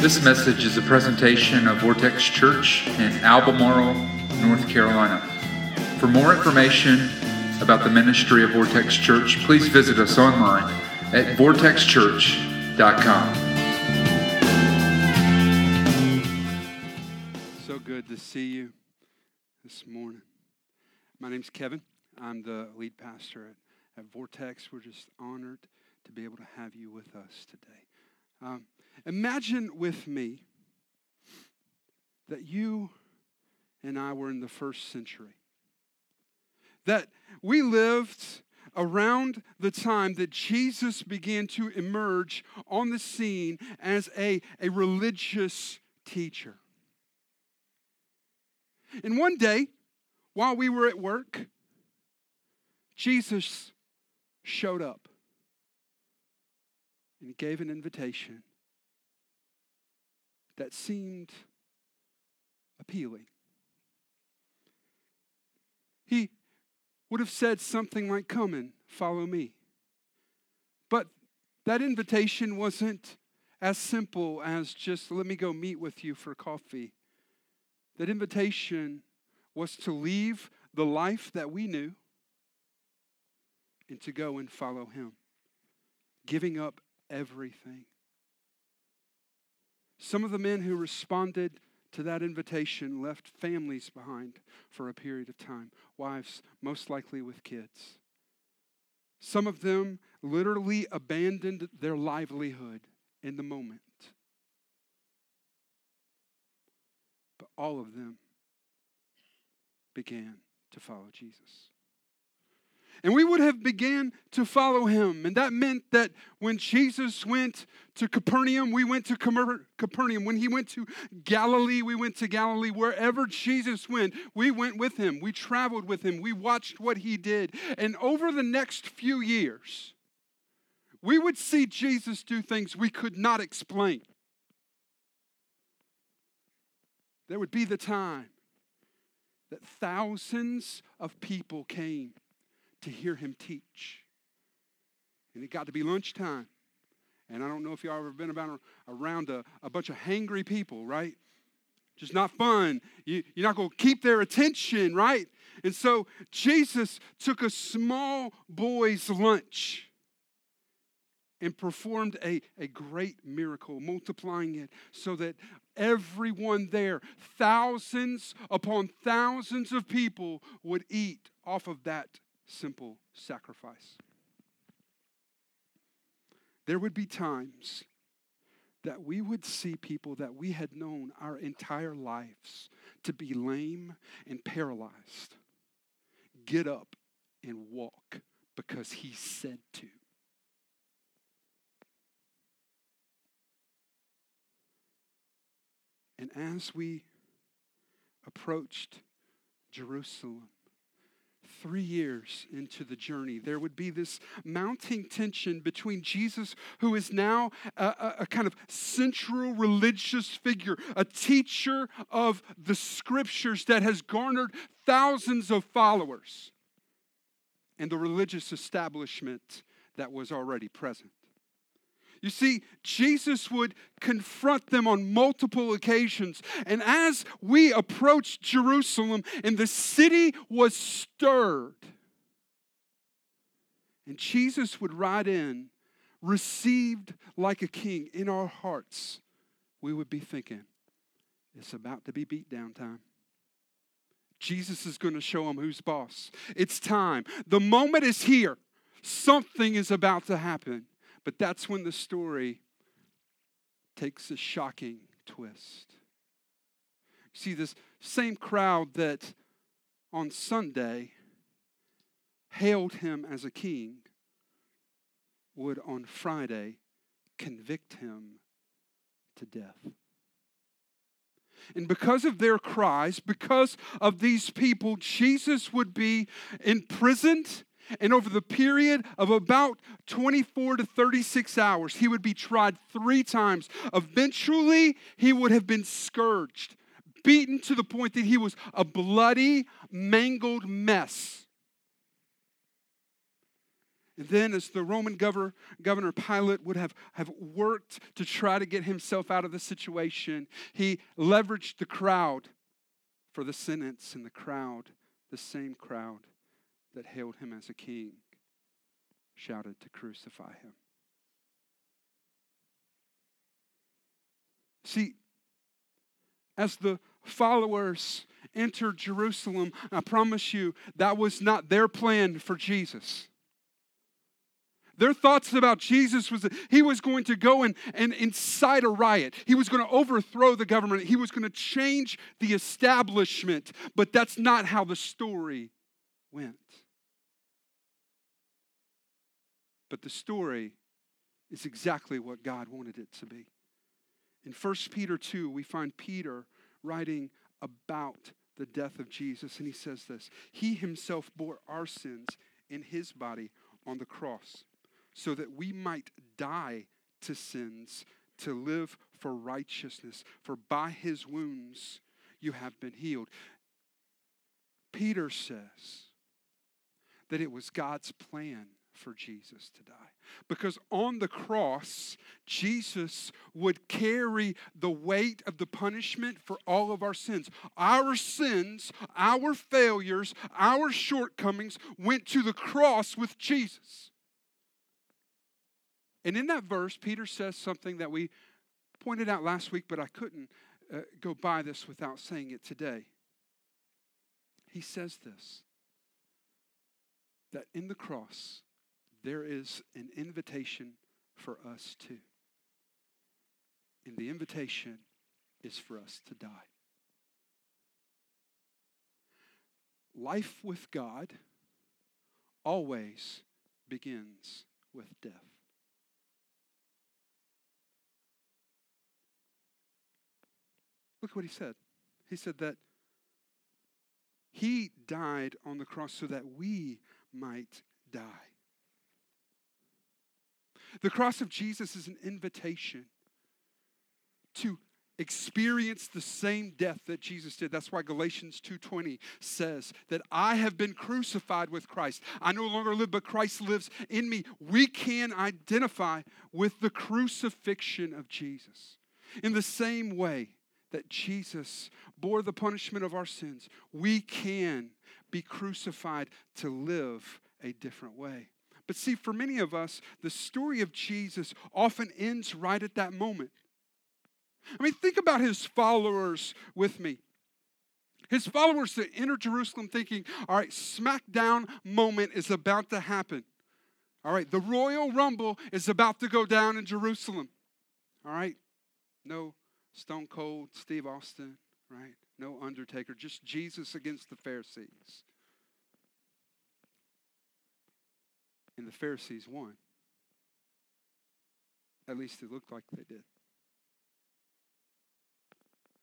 This message is a presentation of Vortex Church in Albemarle, North Carolina. For more information about the ministry of Vortex Church, please visit us online at vortexchurch.com. So good to see you this morning. My name's Kevin. I'm the lead pastor at, at Vortex. We're just honored to be able to have you with us today. Um, imagine with me that you and I were in the first century, that we lived around the time that Jesus began to emerge on the scene as a, a religious teacher. And one day, while we were at work, Jesus showed up and he gave an invitation that seemed appealing. He would have said something like, Come and follow me. But that invitation wasn't as simple as just let me go meet with you for coffee. That invitation was to leave the life that we knew and to go and follow him, giving up everything. Some of the men who responded to that invitation left families behind for a period of time, wives, most likely with kids. Some of them literally abandoned their livelihood in the moment. But all of them began to follow Jesus. And we would have began to follow him. And that meant that when Jesus went to Capernaum, we went to Capernaum. When he went to Galilee, we went to Galilee. Wherever Jesus went, we went with him. We traveled with him. We watched what he did. And over the next few years, we would see Jesus do things we could not explain. There would be the time that thousands of people came to hear him teach. And it got to be lunchtime. And I don't know if y'all ever been about around a, a bunch of hangry people, right? Just not fun. You, you're not going to keep their attention, right? And so Jesus took a small boy's lunch and performed a, a great miracle, multiplying it so that everyone there, thousands upon thousands of people, would eat off of that simple sacrifice. There would be times that we would see people that we had known our entire lives to be lame and paralyzed get up and walk because he said to. And as we approached Jerusalem, three years into the journey, there would be this mounting tension between Jesus, who is now a, a, a, kind of central religious figure, a teacher of the scriptures that has garnered thousands of followers, and the religious establishment that was already present. You see, Jesus would confront them on multiple occasions. And as we approached Jerusalem and the city was stirred, and Jesus would ride in, received like a king in our hearts, we would be thinking, it's about to be beat down time. Jesus is going to show them who's boss. It's time. The moment is here. Something is about to happen. But that's when the story takes a shocking twist. See, this same crowd that on Sunday hailed him as a king would on Friday convict him to death. And because of their cries, because of these people, Jesus would be imprisoned and over the period of about 24 to 36 hours, he would be tried three times. Eventually, he would have been scourged, beaten to the point that he was a bloody, mangled mess. And then, as the Roman governor, governor Pilate would have, have worked to try to get himself out of the situation, he leveraged the crowd for the sentence, and the crowd, the same crowd that hailed him as a king, shouted to crucify him. See, as the followers entered Jerusalem, I promise you that was not their plan for Jesus. Their thoughts about Jesus was that he was going to go and, and incite a riot. He was going to overthrow the government. He was going to change the establishment. But that's not how the story went. But the story is exactly what God wanted it to be. In 1 Peter 2, we find Peter writing about the death of Jesus, and he says this He himself bore our sins in his body on the cross so that we might die to sins, to live for righteousness. For by his wounds you have been healed. Peter says that it was God's plan for Jesus to die. Because on the cross, Jesus would carry the weight of the punishment for all of our sins. Our sins, our failures, our shortcomings went to the cross with Jesus. And in that verse, Peter says something that we pointed out last week, but I couldn't uh, go by this without saying it today. He says this that in the cross, there is an invitation for us too. And the invitation is for us to die. Life with God always begins with death. Look at what he said. He said that he died on the cross so that we might die. The cross of Jesus is an invitation to experience the same death that Jesus did. That's why Galatians 2:20 says that I have been crucified with Christ. I no longer live but Christ lives in me. We can identify with the crucifixion of Jesus. In the same way, that Jesus bore the punishment of our sins, we can be crucified to live a different way. But see, for many of us, the story of Jesus often ends right at that moment. I mean, think about his followers with me. His followers that enter Jerusalem thinking, all right, smackdown moment is about to happen. All right, the royal rumble is about to go down in Jerusalem. All right, no Stone Cold Steve Austin, right? No Undertaker, just Jesus against the Pharisees. And the Pharisees won. At least it looked like they did.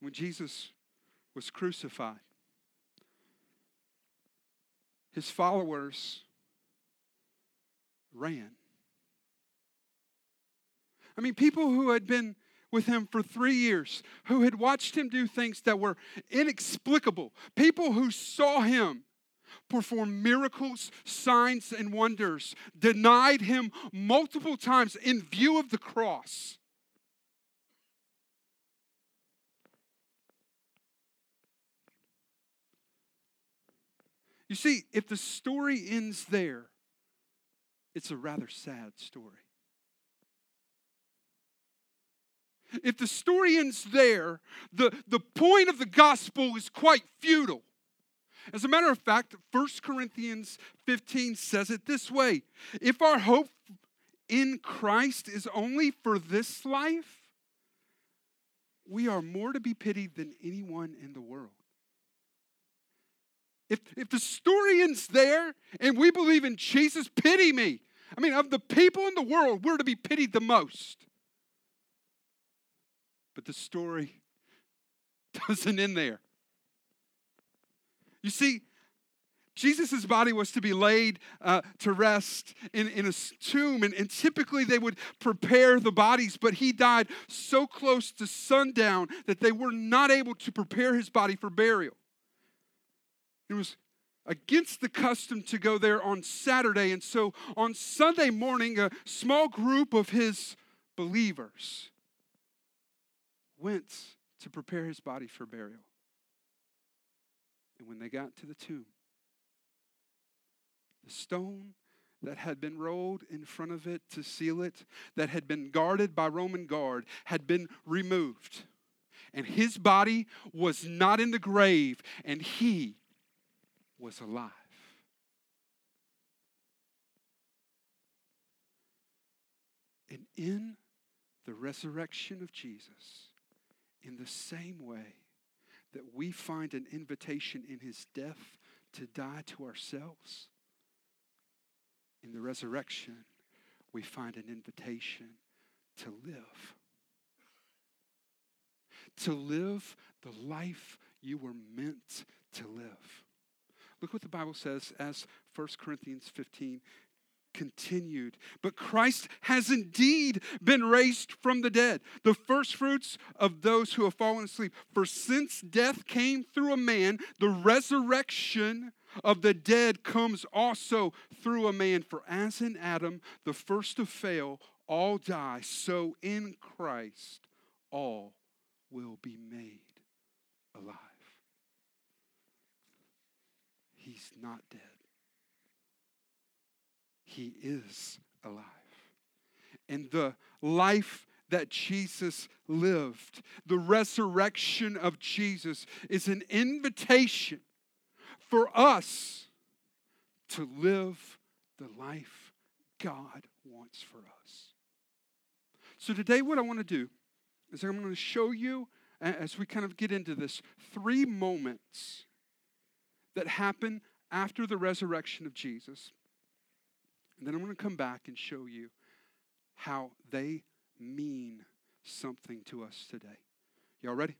When Jesus was crucified, his followers ran. I mean, people who had been with him for three years, who had watched him do things that were inexplicable, people who saw him perform miracles, signs, and wonders, denied him multiple times in view of the cross. You see, if the story ends there, it's a rather sad story. If the story ends there, the, the point of the gospel is quite futile. As a matter of fact, 1 Corinthians 15 says it this way If our hope in Christ is only for this life, we are more to be pitied than anyone in the world. If, if the story ends there and we believe in Jesus, pity me. I mean, of the people in the world, we're to be pitied the most. But the story doesn't end there. You see, Jesus' body was to be laid uh, to rest in, in a tomb, and, and typically they would prepare the bodies, but he died so close to sundown that they were not able to prepare his body for burial. It was against the custom to go there on Saturday. And so on Sunday morning, a small group of his believers went to prepare his body for burial. And when they got to the tomb, the stone that had been rolled in front of it to seal it, that had been guarded by Roman guard, had been removed. And his body was not in the grave, and he was alive. And in the resurrection of Jesus, in the same way that we find an invitation in his death to die to ourselves, in the resurrection, we find an invitation to live. To live the life you were meant to live. Look what the Bible says as 1 Corinthians 15 continued. But Christ has indeed been raised from the dead, the firstfruits of those who have fallen asleep. For since death came through a man, the resurrection of the dead comes also through a man. For as in Adam, the first to fail, all die, so in Christ all will be made alive. He's not dead. He is alive. And the life that Jesus lived, the resurrection of Jesus, is an invitation for us to live the life God wants for us. So, today, what I want to do is I'm going to show you, as we kind of get into this, three moments that happen after the resurrection of Jesus. And then I'm going to come back and show you how they mean something to us today. Y'all ready?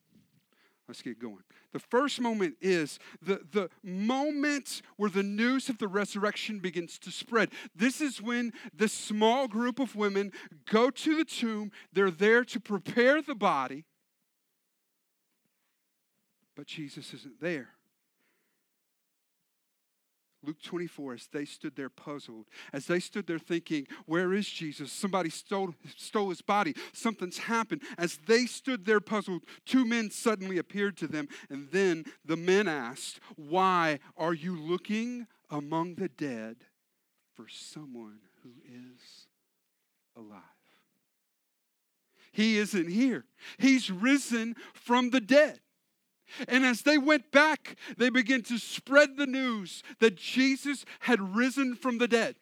Let's get going. The first moment is the, the moment where the news of the resurrection begins to spread. This is when the small group of women go to the tomb. They're there to prepare the body, but Jesus isn't there. Luke 24, as they stood there puzzled, as they stood there thinking, Where is Jesus? Somebody stole, stole his body. Something's happened. As they stood there puzzled, two men suddenly appeared to them. And then the men asked, Why are you looking among the dead for someone who is alive? He isn't here, he's risen from the dead. And as they went back, they began to spread the news that Jesus had risen from the dead.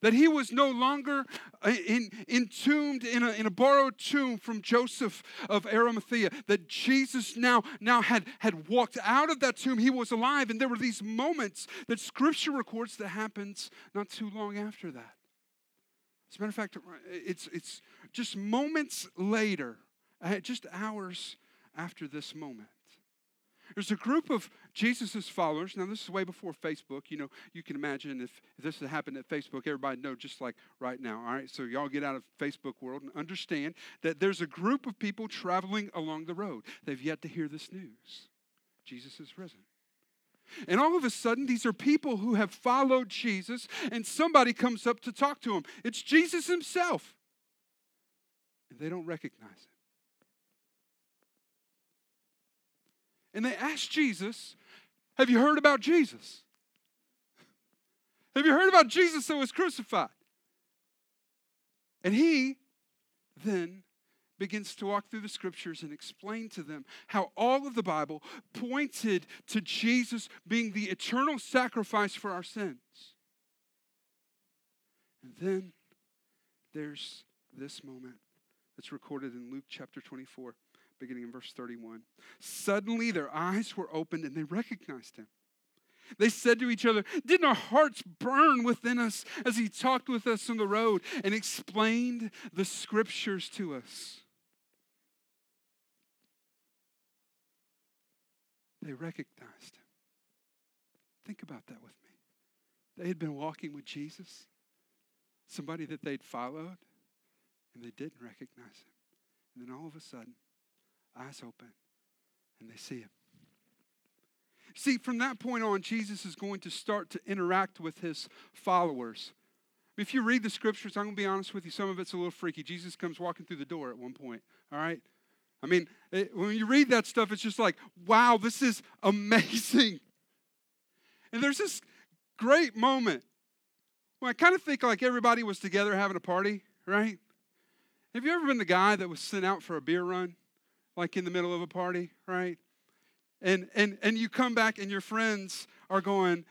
That he was no longer uh, in, entombed in a, in a borrowed tomb from Joseph of Arimathea. That Jesus now, now had, had walked out of that tomb. He was alive. And there were these moments that scripture records that happens not too long after that. As a matter of fact, it's, it's just moments later, uh, just hours after this moment. There's a group of Jesus' followers. Now, this is way before Facebook. You know, you can imagine if, if this had happened at Facebook, everybody know just like right now. All right, so y'all get out of Facebook world and understand that there's a group of people traveling along the road. They've yet to hear this news. Jesus is risen. And all of a sudden, these are people who have followed Jesus, and somebody comes up to talk to them. It's Jesus himself. And they don't recognize him. And they asked Jesus, Have you heard about Jesus? Have you heard about Jesus that was crucified? And he then begins to walk through the scriptures and explain to them how all of the Bible pointed to Jesus being the eternal sacrifice for our sins. And then there's this moment that's recorded in Luke chapter 24 beginning in verse 31. Suddenly their eyes were opened and they recognized him. They said to each other, Didn't our hearts burn within us as he talked with us on the road and explained the scriptures to us? They recognized him. Think about that with me. They had been walking with Jesus, somebody that they'd followed, and they didn't recognize him. And then all of a sudden, eyes open, and they see him. See, from that point on, Jesus is going to start to interact with his followers. If you read the scriptures, I'm going to be honest with you, some of it's a little freaky. Jesus comes walking through the door at one point, all right? I mean, it, when you read that stuff, it's just like, wow, this is amazing. And there's this great moment when I kind of think like everybody was together having a party, right? Have you ever been the guy that was sent out for a beer run, like in the middle of a party, right? And and and you come back and your friends are going,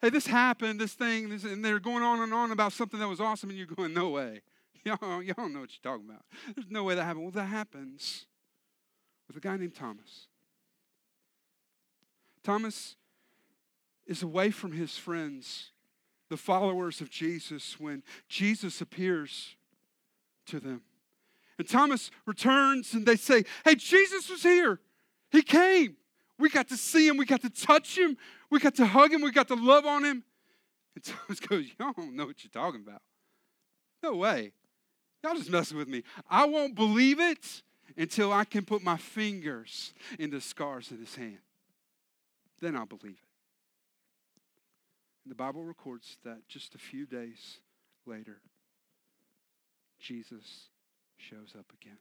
hey, this happened, this thing, this, and they're going on and on about something that was awesome, and you're going, no way. Y'all, y'all don't know what you're talking about. There's no way that happened. Well, that happens with a guy named Thomas. Thomas is away from his friends, the followers of Jesus, when Jesus appears to them. And Thomas returns and they say, Hey, Jesus was here. He came. We got to see him. We got to touch him. We got to hug him. We got to love on him. And Thomas goes, Y'all don't know what you're talking about. No way. Y'all just messing with me. I won't believe it until I can put my fingers in the scars in his hand. Then I'll believe it. And the Bible records that just a few days later, Jesus shows up again.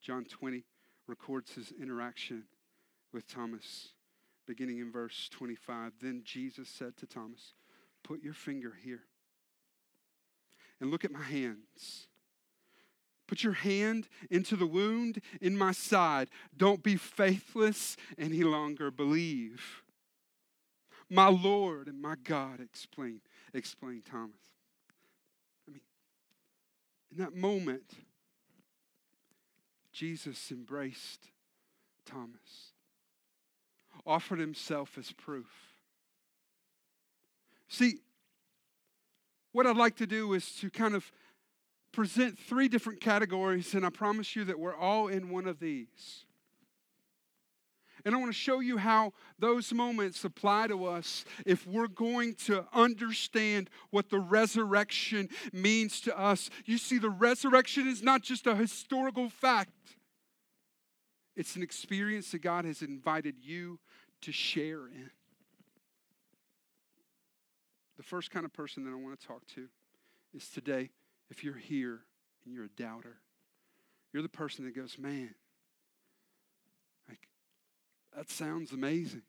John 20 records his interaction with Thomas, beginning in verse 25. Then Jesus said to Thomas, Put your finger here and look at my hands. Put your hand into the wound in my side. Don't be faithless any longer. Believe. My Lord and my God, explain, explain Thomas. In that moment, Jesus embraced Thomas, offered himself as proof. See, what I'd like to do is to kind of present three different categories, and I promise you that we're all in one of these. And I want to show you how those moments apply to us if we're going to understand what the resurrection means to us. You see, the resurrection is not just a historical fact, it's an experience that God has invited you to share in. The first kind of person that I want to talk to is today, if you're here and you're a doubter, you're the person that goes, man, that sounds amazing,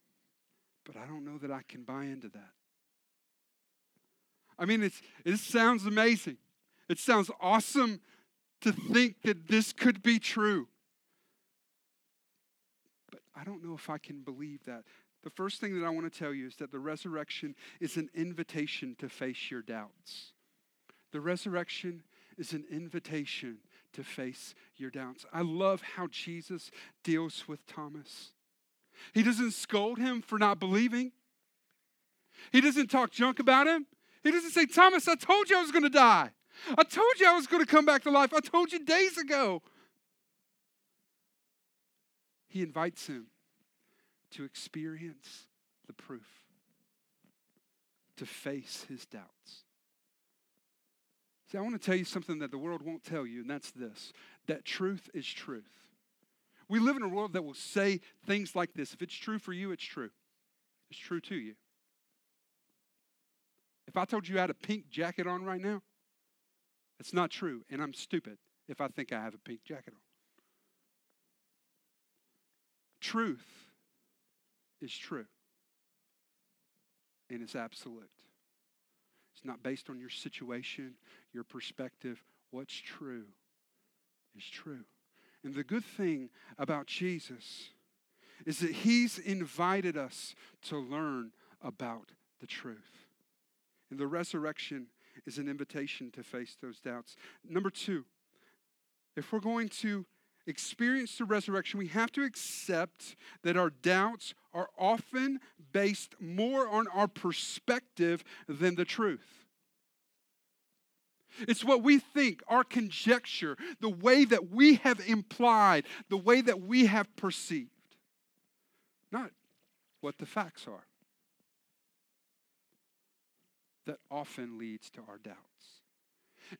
but I don't know that I can buy into that. I mean, it's, it sounds amazing. It sounds awesome to think that this could be true. But I don't know if I can believe that. The first thing that I want to tell you is that the resurrection is an invitation to face your doubts. The resurrection is an invitation to face your doubts. I love how Jesus deals with Thomas. He doesn't scold him for not believing, he doesn't talk junk about him. He doesn't say, Thomas, I told you I was going to die. I told you I was going to come back to life. I told you days ago. He invites him to experience the proof, to face his doubts. See, I want to tell you something that the world won't tell you, and that's this that truth is truth. We live in a world that will say things like this if it's true for you, it's true. It's true to you. If I told you I had a pink jacket on right now, it's not true, and I'm stupid if I think I have a pink jacket on. Truth is true. And it's absolute. It's not based on your situation, your perspective. What's true is true. And the good thing about Jesus is that he's invited us to learn about the truth. And the resurrection is an invitation to face those doubts. Number two, if we're going to experience the resurrection, we have to accept that our doubts are often based more on our perspective than the truth. It's what we think, our conjecture, the way that we have implied, the way that we have perceived, not what the facts are. That often leads to our doubts.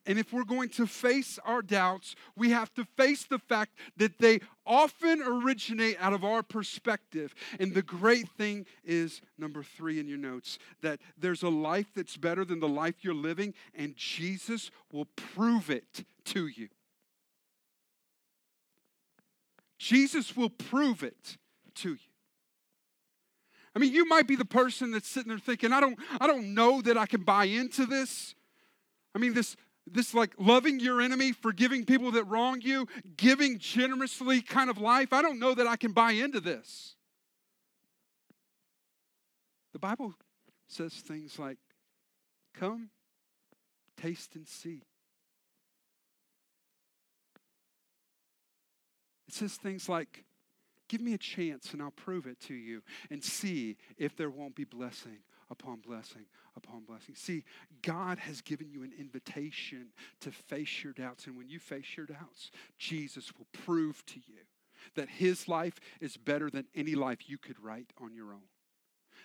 And if we're going to face our doubts, we have to face the fact that they often originate out of our perspective. And the great thing is, number three in your notes, that there's a life that's better than the life you're living, and Jesus will prove it to you. Jesus will prove it to you. I mean, you might be the person that's sitting there thinking, I don't, I don't know that I can buy into this. I mean, this, this like loving your enemy, forgiving people that wrong you, giving generously kind of life. I don't know that I can buy into this. The Bible says things like, Come, taste and see. It says things like, Give me a chance and I'll prove it to you and see if there won't be blessing upon blessing upon blessing. See, God has given you an invitation to face your doubts. And when you face your doubts, Jesus will prove to you that his life is better than any life you could write on your own.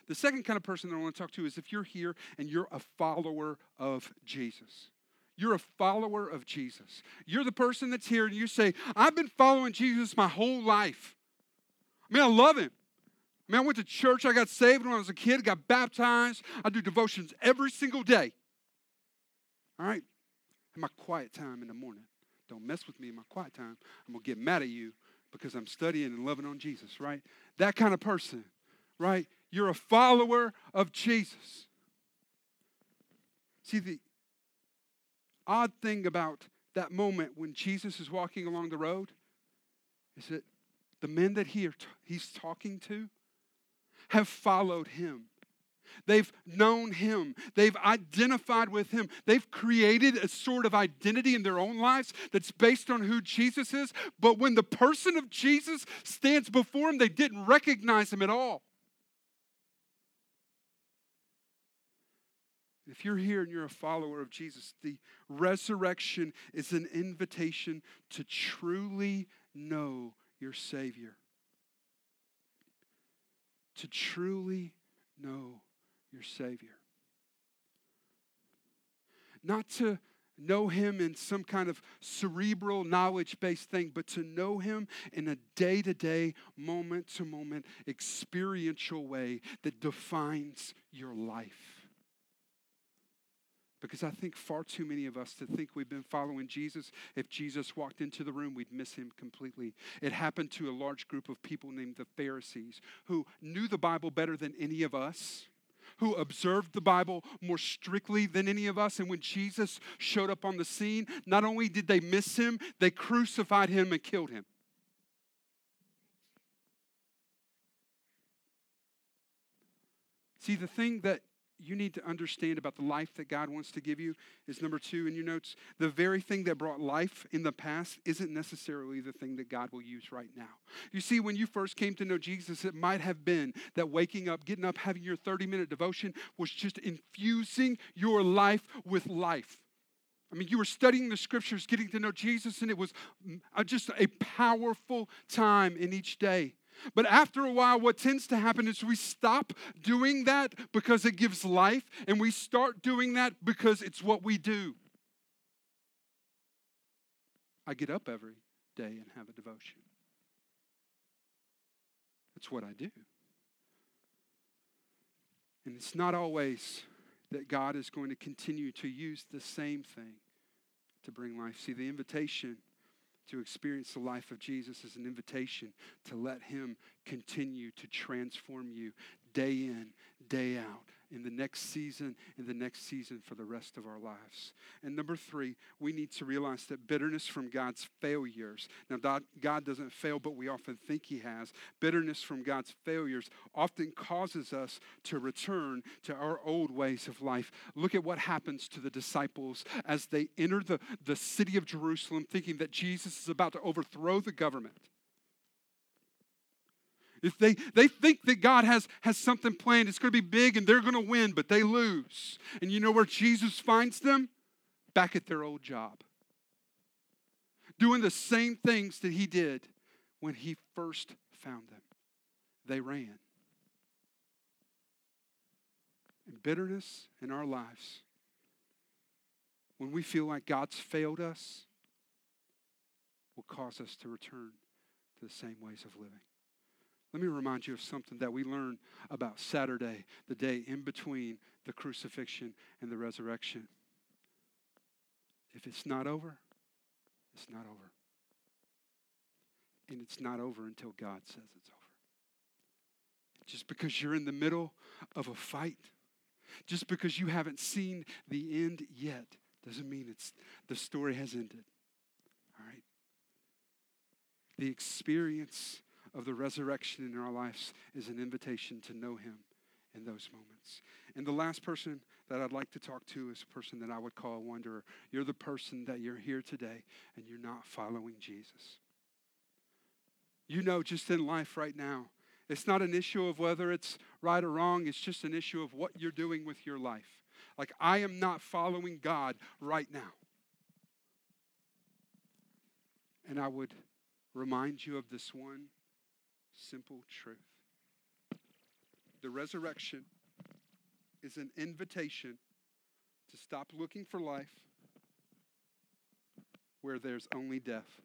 The second kind of person that I want to talk to is if you're here and you're a follower of Jesus. You're a follower of Jesus. You're the person that's here and you say, I've been following Jesus my whole life. I mean, I love him. I mean, I went to church. I got saved when I was a kid, got baptized. I do devotions every single day. All right? In my quiet time in the morning. Don't mess with me in my quiet time. I'm going to get mad at you because I'm studying and loving on Jesus, right? That kind of person, right? You're a follower of Jesus. See, the odd thing about that moment when Jesus is walking along the road is that the men that he are, he's talking to have followed him. They've known him. They've identified with him. They've created a sort of identity in their own lives that's based on who Jesus is. But when the person of Jesus stands before them, they didn't recognize him at all. If you're here and you're a follower of Jesus, the resurrection is an invitation to truly know your Savior. To truly know your Savior. Not to know Him in some kind of cerebral, knowledge based thing, but to know Him in a day to day, moment to moment, experiential way that defines your life. Because I think far too many of us to think we've been following Jesus, if Jesus walked into the room, we'd miss him completely. It happened to a large group of people named the Pharisees who knew the Bible better than any of us who observed the Bible more strictly than any of us. And when Jesus showed up on the scene, not only did they miss him, they crucified him and killed him. See, the thing that you need to understand about the life that God wants to give you is number two in your notes. The very thing that brought life in the past isn't necessarily the thing that God will use right now. You see, when you first came to know Jesus, it might have been that waking up, getting up, having your 30 minute devotion was just infusing your life with life. I mean, you were studying the scriptures, getting to know Jesus, and it was mm, just a powerful time in each day. But after a while, what tends to happen is we stop doing that because it gives life, and we start doing that because it's what we do. I get up every day and have a devotion. That's what I do. And it's not always that God is going to continue to use the same thing to bring life. See, the invitation to experience the life of Jesus is an invitation to let Him continue to transform you day in, day out, in the next season, in the next season for the rest of our lives. And number three, we need to realize that bitterness from God's failures. Now, God, doesn't fail, but we often think He has. Bitterness from God's failures often causes us to return to our old ways of life. Look at what happens to the disciples as they enter the, the city of Jerusalem thinking that Jesus is about to overthrow the government. If they, they think that God has, has something planned, it's going to be big and they're going to win, but they lose. And you know where Jesus finds them? Back at their old job. Doing the same things that he did when he first found them. They ran. And bitterness in our lives, when we feel like God's failed us, will cause us to return to the same ways of living. Let me remind you of something that we learned about Saturday, the day in between the crucifixion and the resurrection. If it's not over, it's not over. And it's not over until God says it's over. Just because you're in the middle of a fight, just because you haven't seen the end yet, doesn't mean it's the story has ended. All right? The experience of the resurrection in our lives is an invitation to know him in those moments. And the last person that I'd like to talk to is a person that I would call a wanderer. You're the person that you're here today and you're not following Jesus. You know, just in life right now, it's not an issue of whether it's right or wrong, it's just an issue of what you're doing with your life. Like, I am not following God right now. And I would remind you of this one simple truth the resurrection is an invitation to stop looking for life where there's only death.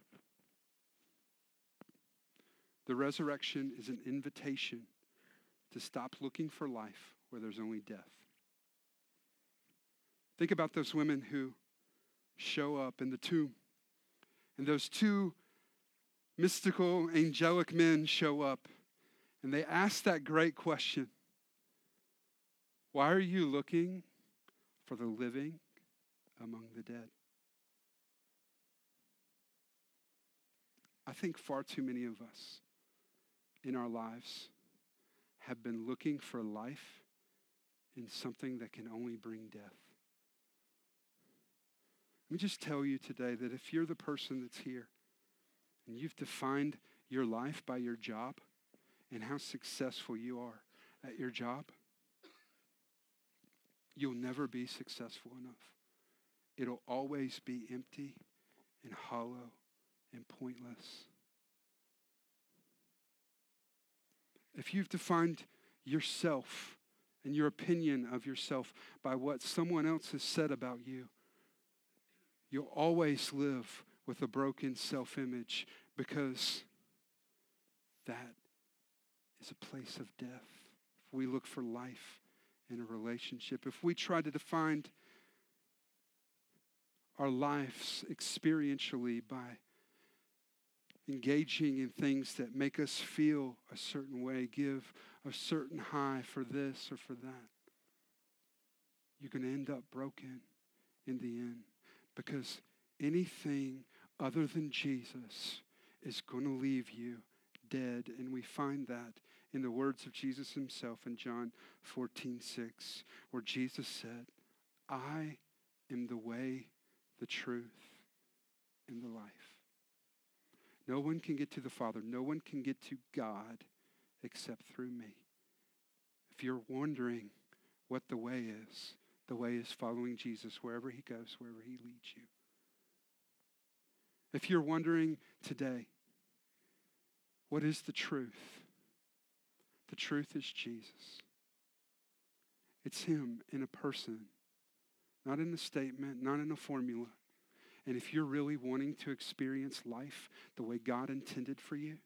The resurrection is an invitation to stop looking for life where there's only death. Think about those women who show up in the tomb, and those two mystical, angelic men show up, and they ask that great question Why are you looking for the living among the dead? I think far too many of us in our lives have been looking for life in something that can only bring death. Let me just tell you today that if you're the person that's here and you've defined your life by your job and how successful you are at your job, you'll never be successful enough. It'll always be empty and hollow and pointless. If you've defined yourself and your opinion of yourself by what someone else has said about you, you'll always live with a broken self image because that is a place of death. If we look for life in a relationship, if we try to define our lives experientially by engaging in things that make us feel a certain way, give a certain high for this or for that, you're going to end up broken in the end because anything other than Jesus is going to leave you dead. And we find that in the words of Jesus himself in John 14, 6, where Jesus said, I am the way, the truth, and the life. No one can get to the Father. No one can get to God except through me. If you're wondering what the way is, the way is following Jesus wherever he goes, wherever he leads you. If you're wondering today, what is the truth? The truth is Jesus. It's him in a person, not in a statement, not in a formula. And if you're really wanting to experience life the way God intended for you,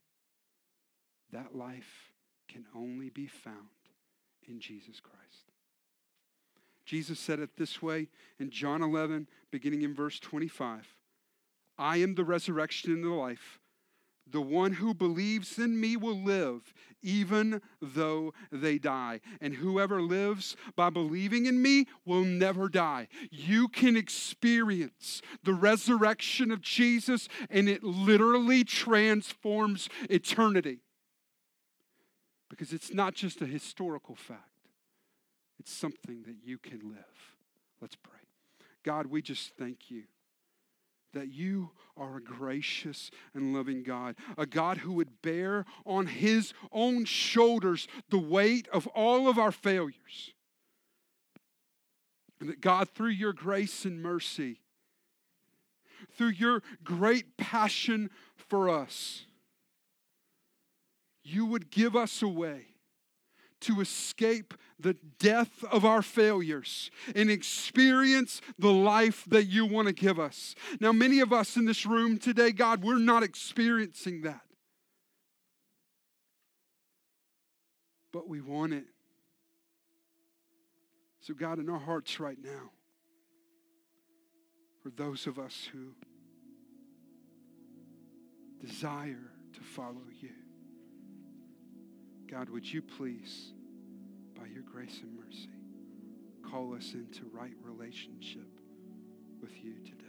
that life can only be found in Jesus Christ. Jesus said it this way in John 11, beginning in verse 25 I am the resurrection and the life. The one who believes in me will live, even though they die. And whoever lives by believing in me will never die. You can experience the resurrection of Jesus, and it literally transforms eternity. Because it's not just a historical fact, it's something that you can live. Let's pray. God, we just thank you that you are a gracious and loving God, a God who would bear on his own shoulders the weight of all of our failures. And that God, through your grace and mercy, through your great passion for us, you would give us a way to escape the death of our failures and experience the life that you want to give us. Now, many of us in this room today, God, we're not experiencing that. But we want it. So, God, in our hearts right now, for those of us who desire to follow you, God, would you please, your grace and mercy, call us into right relationship with you today?